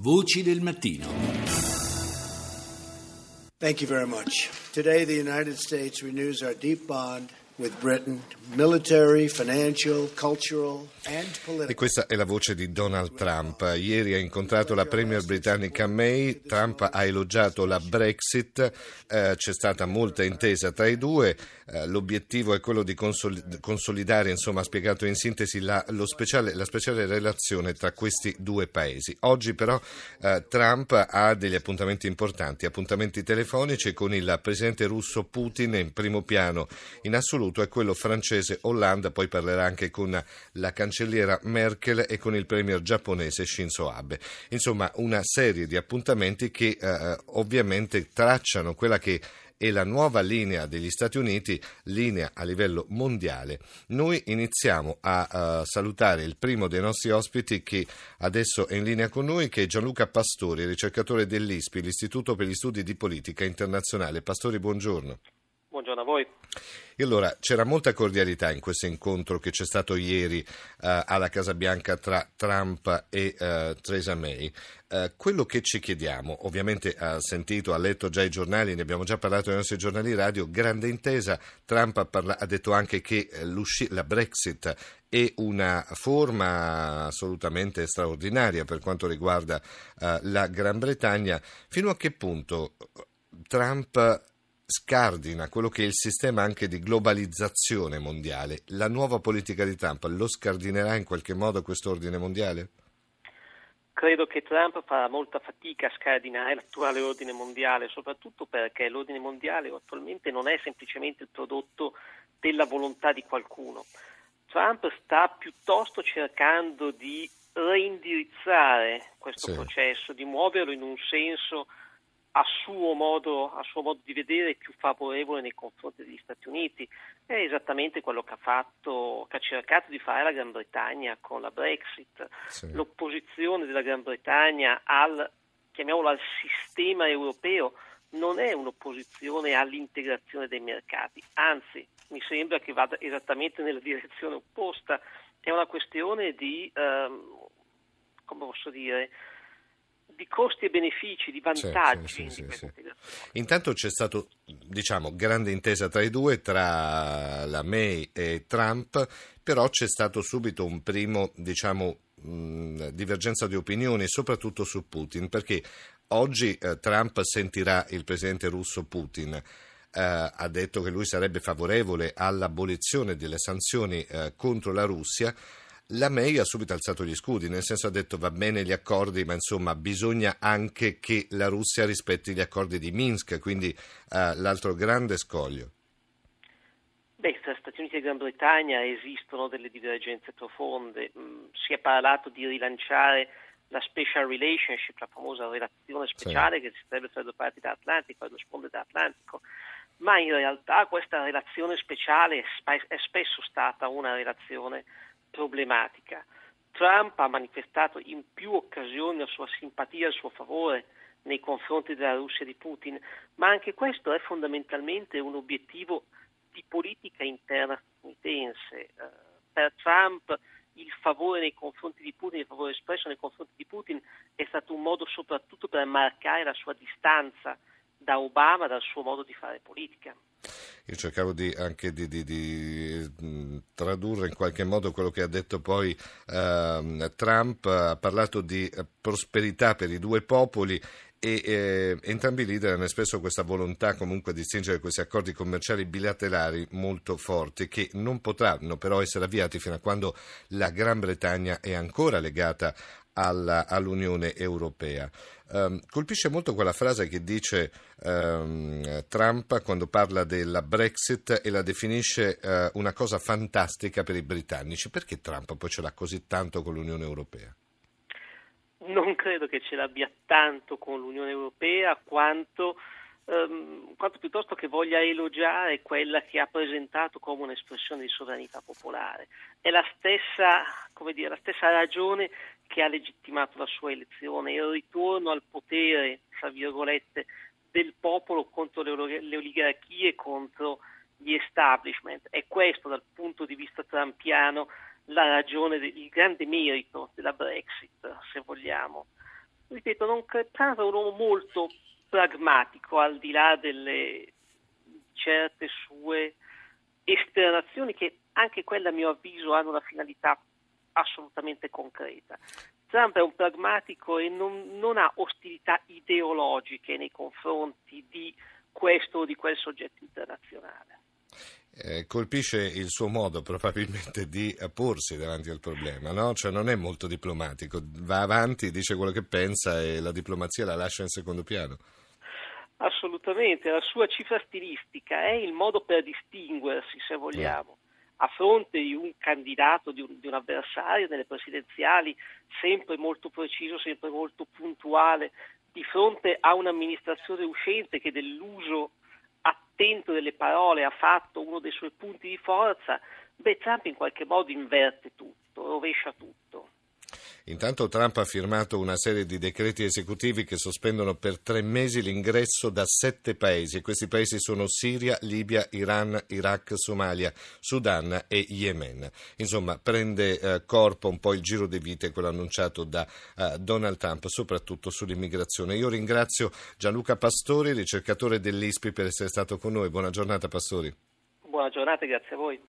Voci del mattino. Thank you very much. Today, the United States renews our deep bond E questa è la voce di Donald Trump. Ieri ha incontrato la premier britannica May, Trump ha elogiato la Brexit, eh, c'è stata molta intesa tra i due, eh, l'obiettivo è quello di consol- consolidare, insomma, ha spiegato in sintesi la, speciale, la, speciale, relazione tra questi due paesi. Oggi però eh, Trump ha degli appuntamenti importanti, appuntamenti telefonici con il presidente russo Putin in primo piano in assoluto assoluto è quello francese Hollande, poi parlerà anche con la cancelliera Merkel e con il premier giapponese Shinzo Abe. Insomma, una serie di appuntamenti che eh, ovviamente tracciano quella che è la nuova linea degli Stati Uniti, linea a livello mondiale. Noi iniziamo a uh, salutare il primo dei nostri ospiti che adesso è in linea con noi, che è Gianluca Pastori, ricercatore dell'ISPI, l'Istituto per gli Studi di Politica Internazionale. Pastori, buongiorno. Buongiorno a voi. E allora c'era molta cordialità in questo incontro che c'è stato ieri uh, alla Casa Bianca tra Trump e uh, Theresa May. Uh, quello che ci chiediamo, ovviamente ha sentito, ha letto già i giornali, ne abbiamo già parlato nei nostri giornali radio, grande intesa. Trump ha, parla- ha detto anche che la Brexit è una forma assolutamente straordinaria per quanto riguarda la Gran Bretagna. Fino a che punto Trump scardina quello che è il sistema anche di globalizzazione mondiale. La nuova politica di Trump lo scardinerà in qualche modo questo ordine mondiale? Credo che Trump farà molta fatica a scardinare l'attuale ordine mondiale, soprattutto perché l'ordine mondiale attualmente non è semplicemente il prodotto della volontà di qualcuno. Trump sta piuttosto cercando di reindirizzare questo sì. processo, di muoverlo in un senso a suo, modo, a suo modo di vedere più favorevole nei confronti degli Stati Uniti. È esattamente quello che ha, fatto, che ha cercato di fare la Gran Bretagna con la Brexit. Sì. L'opposizione della Gran Bretagna al, chiamiamolo, al sistema europeo non è un'opposizione all'integrazione dei mercati, anzi mi sembra che vada esattamente nella direzione opposta, è una questione di, ehm, come posso dire, di costi e benefici, di vantaggi. Sì, sì, sì, Intanto c'è stata diciamo, grande intesa tra i due, tra la May e Trump, però c'è stato subito un primo, diciamo, mh, divergenza di opinioni, soprattutto su Putin, perché oggi eh, Trump sentirà il presidente russo Putin. Eh, ha detto che lui sarebbe favorevole all'abolizione delle sanzioni eh, contro la Russia, la May ha subito alzato gli scudi, nel senso ha detto va bene gli accordi, ma insomma bisogna anche che la Russia rispetti gli accordi di Minsk, quindi uh, l'altro grande scoglio. Beh, tra Stati Uniti e Gran Bretagna esistono delle divergenze profonde. Mm, si è parlato di rilanciare la special relationship, la famosa relazione speciale sì. che si sarebbe tra le due parti dell'Atlantico e due sponde dell'Atlantico, ma in realtà questa relazione speciale è spesso stata una relazione problematica. Trump ha manifestato in più occasioni la sua simpatia, il suo favore nei confronti della Russia di Putin, ma anche questo è fondamentalmente un obiettivo di politica interna statunitense. Eh, per Trump il favore nei confronti di Putin, il favore espresso nei confronti di Putin è stato un modo soprattutto per marcare la sua distanza da Obama, dal suo modo di fare politica. Io cercavo di, anche di, di, di, tradurre in qualche modo quello che ha detto poi eh, Trump, ha parlato di prosperità per i due popoli e eh, entrambi i leader hanno espresso questa volontà comunque di stringere questi accordi commerciali bilaterali molto forti che non potranno però essere avviati fino a quando la Gran Bretagna è ancora legata alla, all'Unione Europea. Um, colpisce molto quella frase che dice um, Trump quando parla della Brexit e la definisce uh, una cosa fantastica per i britannici. Perché Trump poi ce l'ha così tanto con l'Unione Europea? Non credo che ce l'abbia tanto con l'Unione Europea quanto ehm, quanto piuttosto che voglia elogiare quella che ha presentato come un'espressione di sovranità popolare. È la stessa, dire, la stessa ragione che ha legittimato la sua elezione, il ritorno al potere, tra virgolette, del popolo contro le, le oligarchie, contro gli establishment. È questo dal punto di vista trampiano la ragione, il grande merito della Brexit, se vogliamo. ripeto, non Trump è un uomo molto pragmatico al di là delle certe sue esternazioni che anche quelle a mio avviso hanno una finalità assolutamente concreta. Trump è un pragmatico e non, non ha ostilità ideologiche nei confronti di questo o di quel soggetto internazionale. Eh, colpisce il suo modo probabilmente di porsi davanti al problema, no? Cioè non è molto diplomatico, va avanti, dice quello che pensa e la diplomazia la lascia in secondo piano. Assolutamente, la sua cifra stilistica è il modo per distinguersi, se vogliamo. A fronte di un candidato, di un, di un, avversario nelle presidenziali sempre molto preciso, sempre molto puntuale, di fronte a un'amministrazione uscente che dell'uso attento delle parole ha fatto uno dei suoi punti di forza, beh, Trump in qualche modo inverte tutto, rovescia tutto. Intanto Trump ha firmato una serie di decreti esecutivi che sospendono per tre mesi l'ingresso da sette paesi questi paesi sono Siria, Libia, Iran, Iraq, Somalia, Sudan e Yemen. Insomma, prende eh, corpo un po' il giro di vite, quello annunciato da eh, Donald Trump, soprattutto sull'immigrazione. Io ringrazio Gianluca Pastori, ricercatore dell'ISPI, per essere stato con noi. Buona giornata Pastori. Buona giornata, grazie a voi.